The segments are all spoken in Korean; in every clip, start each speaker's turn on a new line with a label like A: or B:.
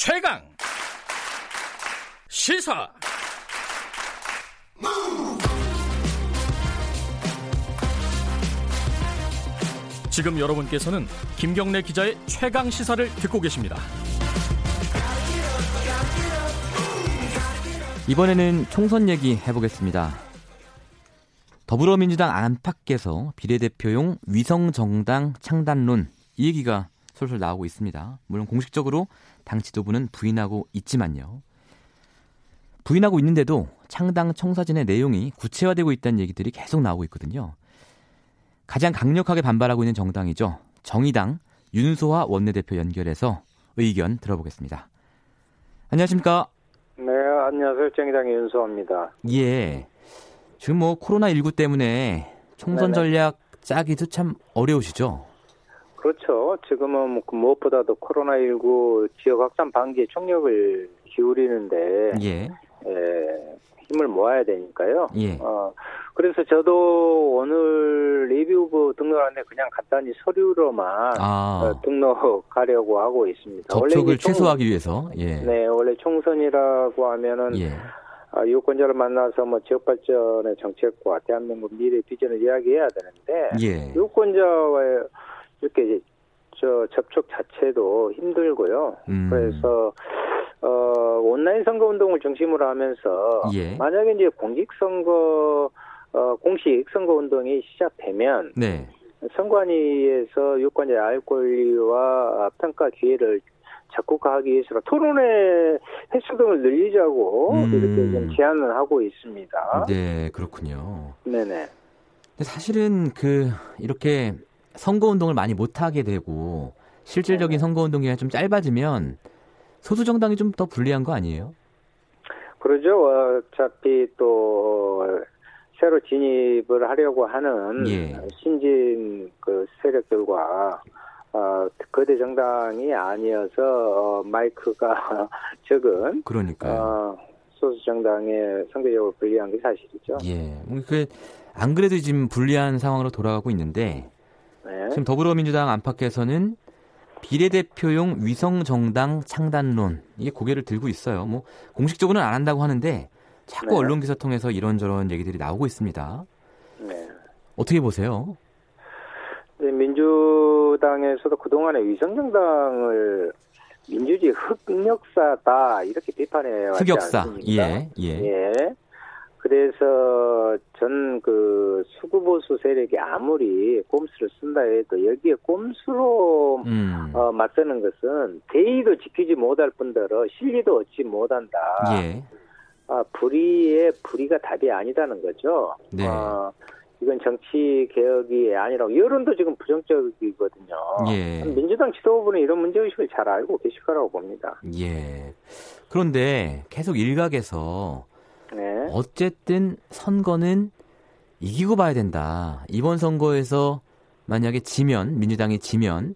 A: 최강 시사 지금 여러분께서는 김경래 기자의 최강 시사를 듣고 계십니다.
B: 이번에는 총선 얘기 해보겠습니다. 더불어민주당 안팎에서 비례대표용 위성정당 창단론 이 얘기가 솔솔 나오고 있습니다. 물론 공식적으로 당 지도부는 부인하고 있지만요. 부인하고 있는데도 창당 청사진의 내용이 구체화되고 있다는 얘기들이 계속 나오고 있거든요. 가장 강력하게 반발하고 있는 정당이죠. 정의당 윤소화 원내대표 연결해서 의견 들어보겠습니다. 안녕하십니까?
C: 네, 안녕하세요. 정의당의 윤소화입니다.
B: 예. 지금 뭐 코로나19 때문에 총선
C: 네네.
B: 전략 짜기도 참 어려우시죠?
C: 그렇죠. 지금은 뭐 무엇보다도 코로나19 지역 확산 방지에 총력을 기울이는데
B: 예.
C: 에, 힘을 모아야 되니까요.
B: 예.
C: 어, 그래서 저도 오늘 리뷰부 등록하는데 그냥 간단히 서류로만
B: 아,
C: 어, 등록하려고 하고 있습니다.
B: 접촉을
C: 총-
B: 최소화하기 위해서. 예.
C: 네, 원래 총선이라고 하면은
B: 예.
C: 아, 유권자를 만나서 뭐 지역 발전의 정책과 대한민국 미래 비전을 이야기해야 되는데
B: 예.
C: 유권자와의 이렇게 저 접촉 자체도 힘들고요.
B: 음.
C: 그래서 어 온라인 선거 운동을 중심으로 하면서
B: 예.
C: 만약에 이제 공직 선거 어 공식 선거 운동이 시작되면
B: 네.
C: 선관위에서 유권자 의 알 권리와 평가 기회를 적극화하기 위해서 토론회 횟수 등을 늘리자고
B: 음.
C: 이렇게 좀 제안을 하고 있습니다.
B: 네, 그렇군요.
C: 네네.
B: 사실은 그 이렇게 선거 운동을 많이 못 하게 되고 실질적인
C: 네네.
B: 선거 운동 기간이 좀 짧아지면 소수 정당이 좀 더 불리한 거 아니에요?
C: 그러죠. 어차피 또 새로 진입을 하려고 하는
B: 예.
C: 신진 그 세력들과 어, 거대 정당이 아니어서 어, 마이크가 적은
B: 그러니까요.
C: 어, 소수 정당에 상대적으로 불리한 게 사실이죠.
B: 예. 그안 그래도 지금 불리한 상황으로 돌아가고 있는데
C: 네.
B: 지금 더불어민주당 안팎에서는 비례대표용 위성정당 창단론 이게 고개를 들고 있어요. 뭐 공식적으로는 안 한다고 하는데 자꾸
C: 네.
B: 언론 기사 통해서 이런저런 얘기들이 나오고 있습니다.
C: 네.
B: 어떻게 보세요?
C: 네, 민주당에서도 그동안에 위성정당을 민주주의 흑역사다 이렇게 비판해 왔지
B: 흑역사.
C: 않습니까?
B: 예. 예.
C: 예. 그래서 전 그 수구보수 세력이 아무리 꼼수를 쓴다 해도 여기에 꼼수로
B: 음.
C: 어, 맞서는 것은 대의도 지키지 못할 뿐더러 실리도 얻지 못한다.
B: 예.
C: 아, 불의의 불의가 답이 아니다는 거죠.
B: 네.
C: 어, 이건 정치 개혁이 아니라고 여론도 지금 부정적이거든요.
B: 예.
C: 민주당 지도부는 이런 문제 의식을 잘 알고 계실 거라고 봅니다.
B: 예. 그런데 계속 일각에서
C: 네.
B: 어쨌든 선거는 이기고 봐야 된다. 이번 선거에서 만약에 지면 민주당이 지면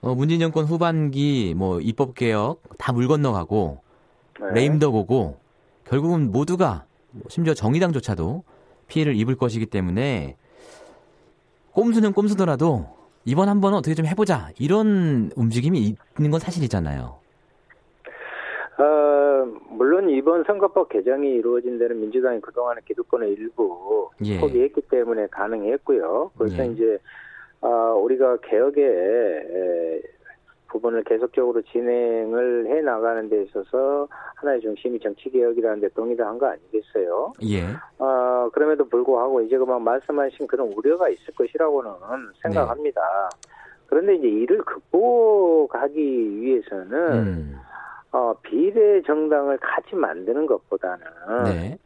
B: 어, 문재인 정권 후반기 뭐 입법 개혁 다 물 건너가고
C: 네.
B: 레임덕 오고 결국은 모두가 뭐 심지어 정의당조차도 피해를 입을 것이기 때문에 꼼수는 꼼수더라도 이번 한 번은 어떻게 좀 해보자 이런 움직임이 있는 건 사실이잖아요.
C: 어, 물론 이번 선거법 개정이 이루어진 데는 민주당이 그동안의 기득권을 일부
B: 예.
C: 포기했기 때문에 가능했고요. 그래서
B: 예.
C: 이제 아, 우리가 개혁의 에, 부분을 계속적으로 진행을 해 나가는 데 있어서 하나의 중심이 정치 개혁이라는 데 동의를 한 거 아니겠어요?
B: 예.
C: 어, 그럼에도 불구하고 이제 그만 말씀하신 그런 우려가 있을 것이라고는 생각합니다. 그런데 이제 이를 극복하기 위해서는
B: 음.
C: 어, 비례 정당을 같이 만드는 것보다는
B: 네.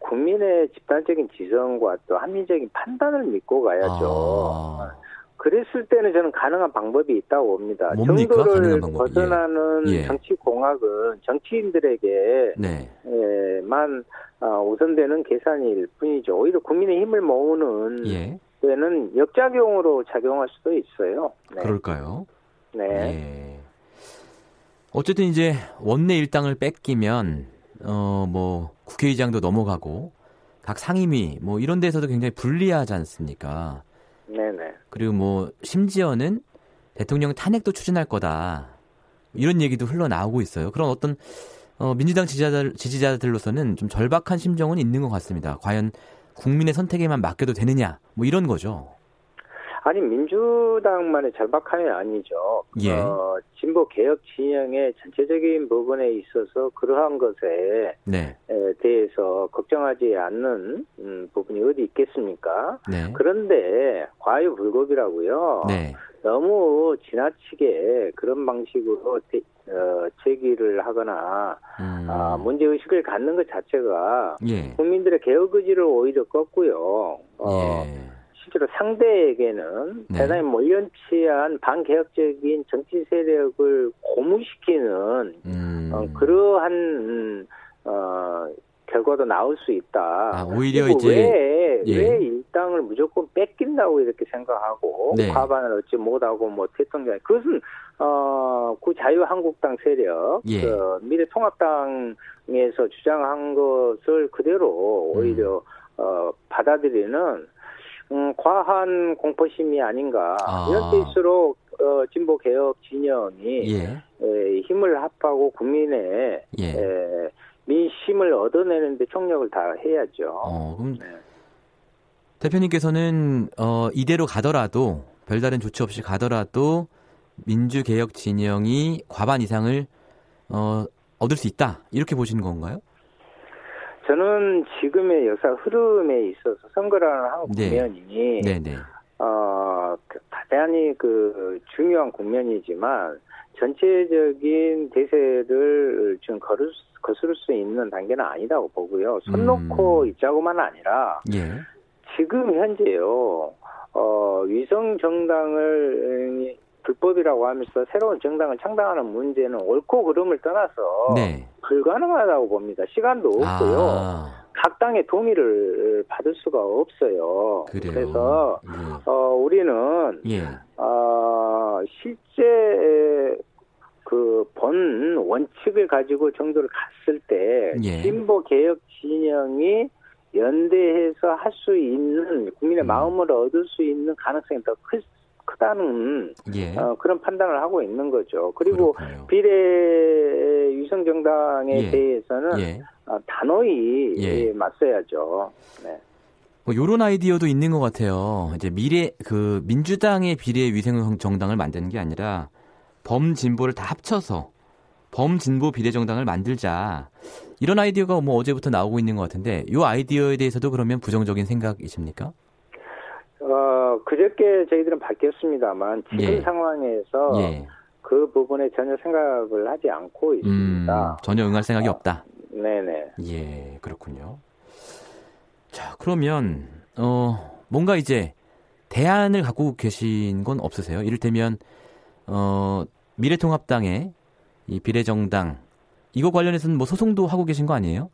C: 국민의 집단적인 지성과 또 합리적인 판단을 믿고 가야죠.
B: 아.
C: 그랬을 때는 저는 가능한 방법이 있다고 봅니다.
B: 뭡니까?
C: 정도를
B: 방법이?
C: 벗어나는
B: 예. 예.
C: 정치 공학은 정치인들에게
B: 네.
C: 예, 만 어, 우선되는 계산일 뿐이죠. 오히려 국민의 힘을 모으는
B: 예.
C: 데는 역작용으로 작용할 수도 있어요. 네.
B: 그럴까요?
C: 네.
B: 예. 어쨌든 이제 원내 일당을 뺏기면 어 뭐 국회의장도 넘어가고 각 상임위 뭐 이런 데서도 굉장히 불리하지 않습니까?
C: 네네.
B: 그리고 뭐 심지어는 대통령 탄핵도 추진할 거다. 이런 얘기도 흘러나오고 있어요. 그런 어떤 어, 민주당 지지자들, 지지자들로서는 좀 절박한 심정은 있는 것 같습니다. 과연 국민의 선택에만 맡겨도 되느냐, 뭐 이런 거죠.
C: 아니 민주당만의 절박함이 아니죠.
B: 예.
C: 어, 진보 개혁 진영의 전체적인 부분에 있어서 그러한 것에
B: 네.
C: 에 대해서 걱정하지 않는 음, 부분이 어디 있겠습니까?
B: 네.
C: 그런데 과유불급이라고요.
B: 네.
C: 너무 지나치게 그런 방식으로 대, 어, 제기를 하거나
B: 음.
C: 아, 문제 의식을 갖는 것 자체가
B: 예.
C: 국민들의 개혁 의지를 오히려 꺾고요. 어,
B: 예.
C: 실제로 상대에게는
B: 네.
C: 대단히 몰연치한 반개혁적인 정치 세력을 고무시키는
B: 음.
C: 어, 그러한 음, 어, 결과도 나올 수 있다.
B: 아, 오히려 이제-
C: 왜,
B: 예.
C: 왜 일당을 무조건 뺏긴다고 이렇게 생각하고
B: 네.
C: 과반을 얻지 못하고 뭐 대통령 그것은 어, 그 자유한국당 세력,
B: 예.
C: 그 미래통합당에서 주장한 것을 그대로
B: 음.
C: 오히려 어, 받아들이는 음, 과한 공포심이 아닌가
B: 아.
C: 이럴 때일수록 어, 진보 개혁 진영이
B: 예.
C: 에, 힘을 합하고 국민의
B: 예.
C: 에, 민심을 얻어내는데 총력을 다해야죠.
B: 어, 그럼
C: 네.
B: 대표님께서는 어, 이대로 가더라도 별다른 조치 없이 가더라도 민주개혁 진영이 과반 이상을 어, 얻을 수 있다 이렇게 보시는 건가요?
C: 저는 지금의 역사 흐름에 있어서 선거라는 한
B: 네.
C: 국면이
B: 네 네.
C: 어, 그 대단히 그 중요한 국면이지만 전체적인 대세를 지금 걸을, 수- 거스를 수 있는 단계는 아니라고 보고요. 손
B: 음.
C: 놓고 있자고만 아니라
B: 예.
C: 지금 현재요, 어, 위성 정당을 불법이라고 하면서 새로운 정당을 창당하는 문제는 옳고 그름을 떠나서
B: 네.
C: 불가능하다고 봅니다. 시간도 없고요.
B: 아,
C: 각 당의 동의를 받을 수가 없어요.
B: 그래요.
C: 그래서 어, 우리는
B: 예. 예.
C: 어, 실제 그 본 원칙을 가지고 정도를 갔을 때
B: 예.
C: 진보 개혁 진영이 연대해서 할 수 있는 국민의
B: 음.
C: 마음을 얻을 수 있는 가능성이 더 크, 크다는
B: 예.
C: 어, 그런 판단을 하고 있는 거죠. 그리고
B: 그렇군요.
C: 비례 위성 정당에
B: 예.
C: 대해서는
B: 예.
C: 어, 단호히
B: 예.
C: 예, 맞서야죠. 네.
B: 뭐 요런 아이디어도 있는 것 같아요. 이제 미래 그 민주당의 비례 위생 정당을 만드는 게 아니라 범진보를 다 합쳐서 범진보 비례 정당을 만들자. 이런 아이디어가 뭐 어제부터 나오고 있는 것 같은데 요 아이디어에 대해서도 그러면 부정적인 생각이십니까?
C: 어, 그저께 저희들은 바뀌었습니다만 지금
B: 예.
C: 상황에서
B: 예.
C: 그 부분에 전혀 생각을 하지 않고
B: 음,
C: 있습니다.
B: 전혀 응할 생각이 없다.
C: 네네.
B: 예, 그렇군요. 자, 그러면 어 뭔가 이제 대안을 갖고 계신 건 없으세요? 이를테면 어 미래통합당의 이 비례정당 이거 관련해서는 뭐 소송도 하고 계신 거 아니에요?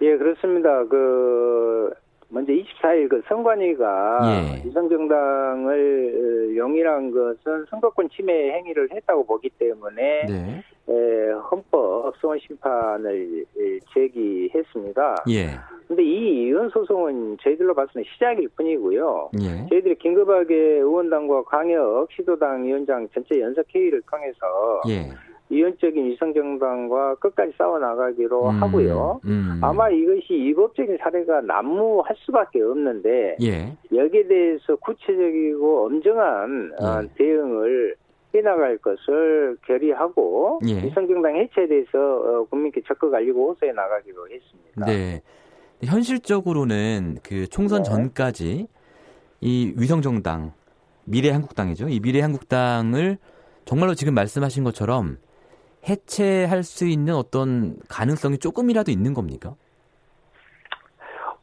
C: 예, 그렇습니다. 그 먼저 24일 그 선관위가
B: 예.
C: 위성정당을 용인한 것은 선거권 침해 행위를 했다고 보기 때문에
B: 네.
C: 에, 헌법 소원 심판을 에, 제기했습니다.
B: 예.
C: 근데 이 이혼 소송은 저희들로 봐서는 시작일 뿐이고요.
B: 예.
C: 저희들이 긴급하게 의원당과 광역 시도당 위원장 전체 연석 회의를 통해서
B: 예.
C: 이원적인 위성정당과 끝까지 싸워 나가기로
B: 음,
C: 하고요.
B: 음.
C: 아마 이것이 위법적인 사례가 난무할 수밖에 없는데
B: 예.
C: 여기에 대해서 구체적이고 엄정한 어,
B: 예.
C: 대응을 해나갈 것을 결의하고
B: 예.
C: 위성정당 해체에 대해서 어, 국민께 적극 알리고 호소해 나가기로 했습니다.
B: 네. 현실적으로는 그 총선
C: 네.
B: 전까지 이 위성정당 미래한국당이죠. 이 미래한국당을 정말로 지금 말씀하신 것처럼 해체할 수 있는 어떤 가능성이 조금이라도 있는 겁니까?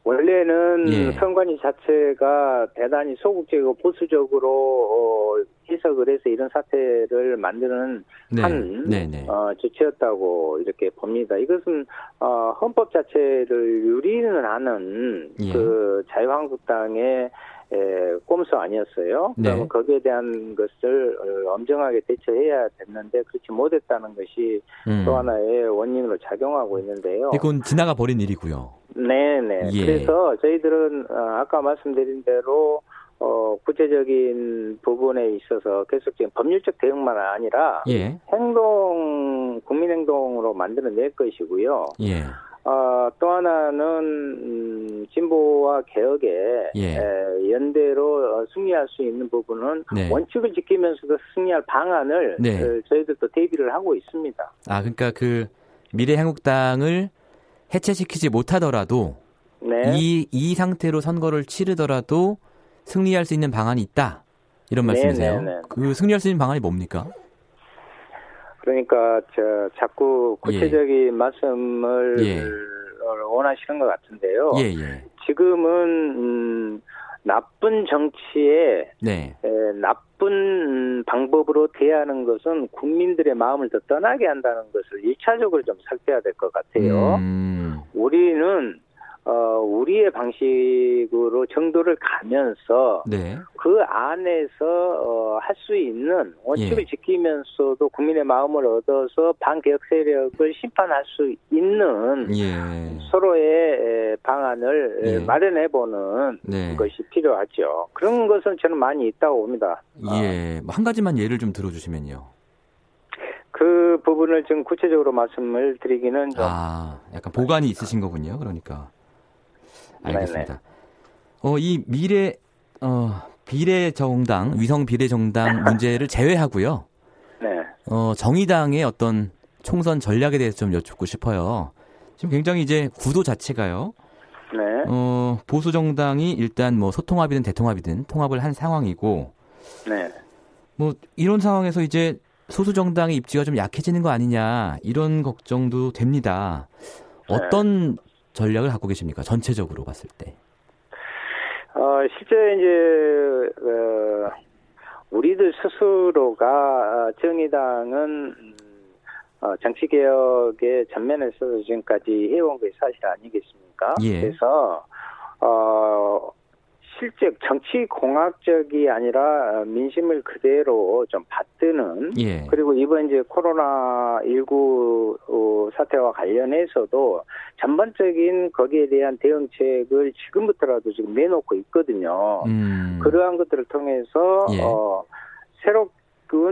C: 원래는
B: 예.
C: 선관위 자체가 대단히 소극적이고 보수적으로 어, 해석을 해서 이런 사태를 만드는
B: 네.
C: 한
B: 네, 네.
C: 어, 조치였다고 이렇게 봅니다. 이것은 어, 헌법 자체를 유리는 하는
B: 예.
C: 그 자유한국당의 에, 꼼수 아니었어요.
B: 네.
C: 그러면 거기에 대한 것을 어, 엄정하게 대처해야 됐는데 그렇지 못했다는 것이
B: 음.
C: 또 하나의 원인으로 작용하고 있는데요.
B: 그건 지나가 버린 일이고요.
C: 네네.
B: 예.
C: 그래서 저희들은 어, 아까 말씀드린 대로 어, 구체적인 부분에 있어서 계속적인 법률적 대응만 아니라
B: 예.
C: 행동 국민행동으로 만들어낼 것이고요.
B: 예.
C: 어, 또 하나는 음, 진보와 개혁에
B: 예.
C: 에, 연대로 어, 승리할 수 있는 부분은
B: 네.
C: 원칙을 지키면서도 승리할 방안을
B: 네.
C: 어, 저희들도 대비를 하고 있습니다.
B: 아, 그러니까 그 미래한국당을 해체시키지 못하더라도
C: 네.
B: 이, 이 상태로 선거를 치르더라도 승리할 수 있는 방안이 있다. 이런
C: 네,
B: 말씀이세요.
C: 네, 네.
B: 그 승리할 수 있는 방안이 뭡니까?
C: 그러니까 저 자꾸 구체적인 말씀을
B: 예.
C: 원하시는 것 같은데요.
B: 예, 예.
C: 지금은 음, 나쁜 정치에
B: 네.
C: 에, 나쁜 방법으로 대하는 것은 국민들의 마음을 더 떠나게 한다는 것을 일차적으로 좀 살펴야 될 것 같아요.
B: 음,
C: 우리는 어, 우리의 방식으로 정도를 가면서
B: 네.
C: 그 안에서 어, 할 수 있는 원칙을
B: 예.
C: 지키면서도 국민의 마음을 얻어서 반개혁 세력을 심판할 수 있는
B: 예.
C: 서로의 에, 방안을 에,
B: 예.
C: 마련해 보는
B: 네.
C: 것이 필요하죠. 그런 것은 저는 많이 있다고 봅니다.
B: 예. 뭐한 가지만 예를 좀 들어주시면요.
C: 그 부분을 좀 구체적으로 말씀을 드리기는 좀
B: 아, 약간 보관이 있으신 거군요. 그러니까. 알겠습니다. 어, 이 미래, 어, 비례 정당, 위성 비례 정당 문제를 제외하고요.
C: 네.
B: 어, 정의당의 어떤 총선 전략에 대해서 좀 여쭙고 싶어요. 지금 굉장히 이제 구도 자체가요.
C: 네.
B: 어, 보수 정당이 일단 뭐 소통합이든 대통합이든 통합을 한 상황이고
C: 네.
B: 뭐 이런 상황에서 이제 소수 정당의 입지가 좀 약해지는 거 아니냐 이런 걱정도 됩니다. 어떤 전략을 갖고 계십니까? 전체적으로 봤을 때.
C: 어, 실제 이제 어, 우리들 스스로가 어, 정의당은 음, 어, 정치 개혁의 전면에 서서 지금까지 해온 것이 사실 아니겠습니까?
B: 예.
C: 그래서 어, 실제 정치 공학적이 아니라 민심을 그대로 좀 받드는
B: 예.
C: 그리고 이번 이제 코로나 19 어, 사태와 관련해서도 전반적인 거기에 대한 대응책을 지금부터라도 지금 내놓고 있거든요.
B: 음.
C: 그러한 것들을 통해서
B: 예.
C: 어, 새로운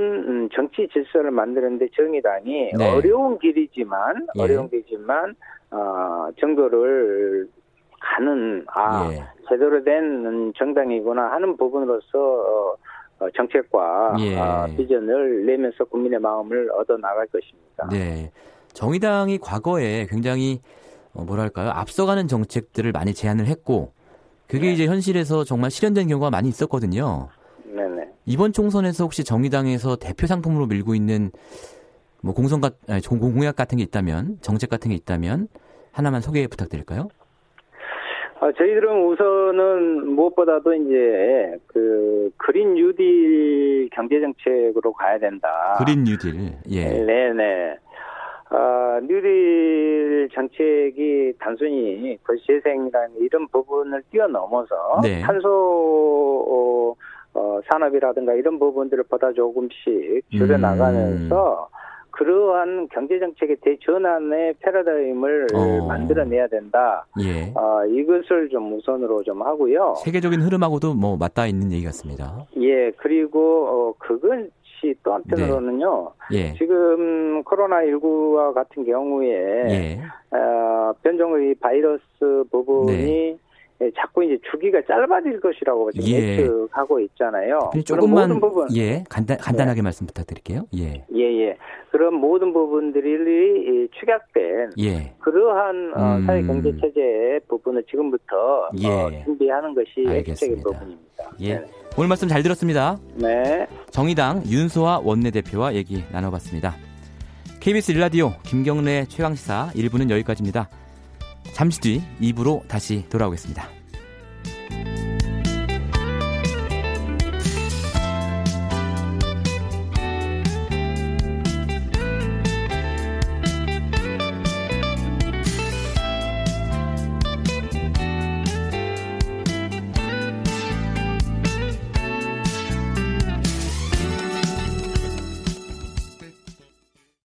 C: 음, 정치 질서를 만드는데 정의당이
B: 네.
C: 어려운 길이지만
B: 예.
C: 어려운 길이지만 어, 정도를 가는 아
B: 예.
C: 제대로 된 정당이구나 하는 부분으로서 어, 어, 정책과
B: 예.
C: 아, 비전을 내면서 국민의 마음을 얻어 나갈 것입니다.
B: 네. 정의당이 과거에 굉장히 어, 뭐랄까요? 앞서가는 정책들을 많이 제안을 했고 그게
C: 네.
B: 이제 현실에서 정말 실현된 경우가 많이 있었거든요.
C: 네네.
B: 이번 총선에서 혹시 정의당에서 대표 상품으로 밀고 있는 뭐 공선 같 아니, 공- 공약 같은 게 있다면 정책 같은 게 있다면 하나만 소개 부탁드릴까요?
C: 아, 저희들은 우선은 무엇보다도 이제 그 그린 뉴딜 경제 정책으로 가야 된다.
B: 그린 뉴딜. 예.
C: 네네. 아, 뉴딜 정책이 단순히 도시재생이라는 이런 부분을 뛰어넘어서
B: 네.
C: 탄소 어, 어, 산업이라든가 이런 부분들을 보다 조금씩 줄여 나가면서
B: 음.
C: 그러한 경제 정책의 대전환의 패러다임을
B: 어.
C: 만들어내야 된다.
B: 예.
C: 아, 이것을 좀 우선으로 좀 하고요.
B: 세계적인 흐름하고도 뭐 맞닿아 있는 얘기 같습니다.
C: 예, 그리고 어, 그것이 또 한편으로는요.
B: 예.
C: 지금 코로나19와 같은 경우에
B: 예.
C: 어, 변종의 바이러스 부분이
B: 네.
C: 예, 자꾸 이제 주기가 짧아질 것이라고 지금
B: 예.
C: 예측하고 있잖아요.
B: 조금만
C: 모든 부분,
B: 예 간단 간단하게 말씀 부탁드릴게요. 예.
C: 예, 예. 그런 모든 부분들이 이 축약된
B: 예.
C: 그러한 어,
B: 음.
C: 사회 경제 체제의 부분을 지금부터
B: 예.
C: 어, 준비하는 것이 핵심적인. 부분입니다.
B: 예.
C: 네.
B: 오늘 말씀 잘 들었습니다.
C: 네.
B: 정의당 윤소아 원내대표와 얘기 나눠봤습니다. KBS 일라디오 김경래 최강시사 1부는 여기까지입니다. 잠시 뒤 2부로 다시 돌아오겠습니다.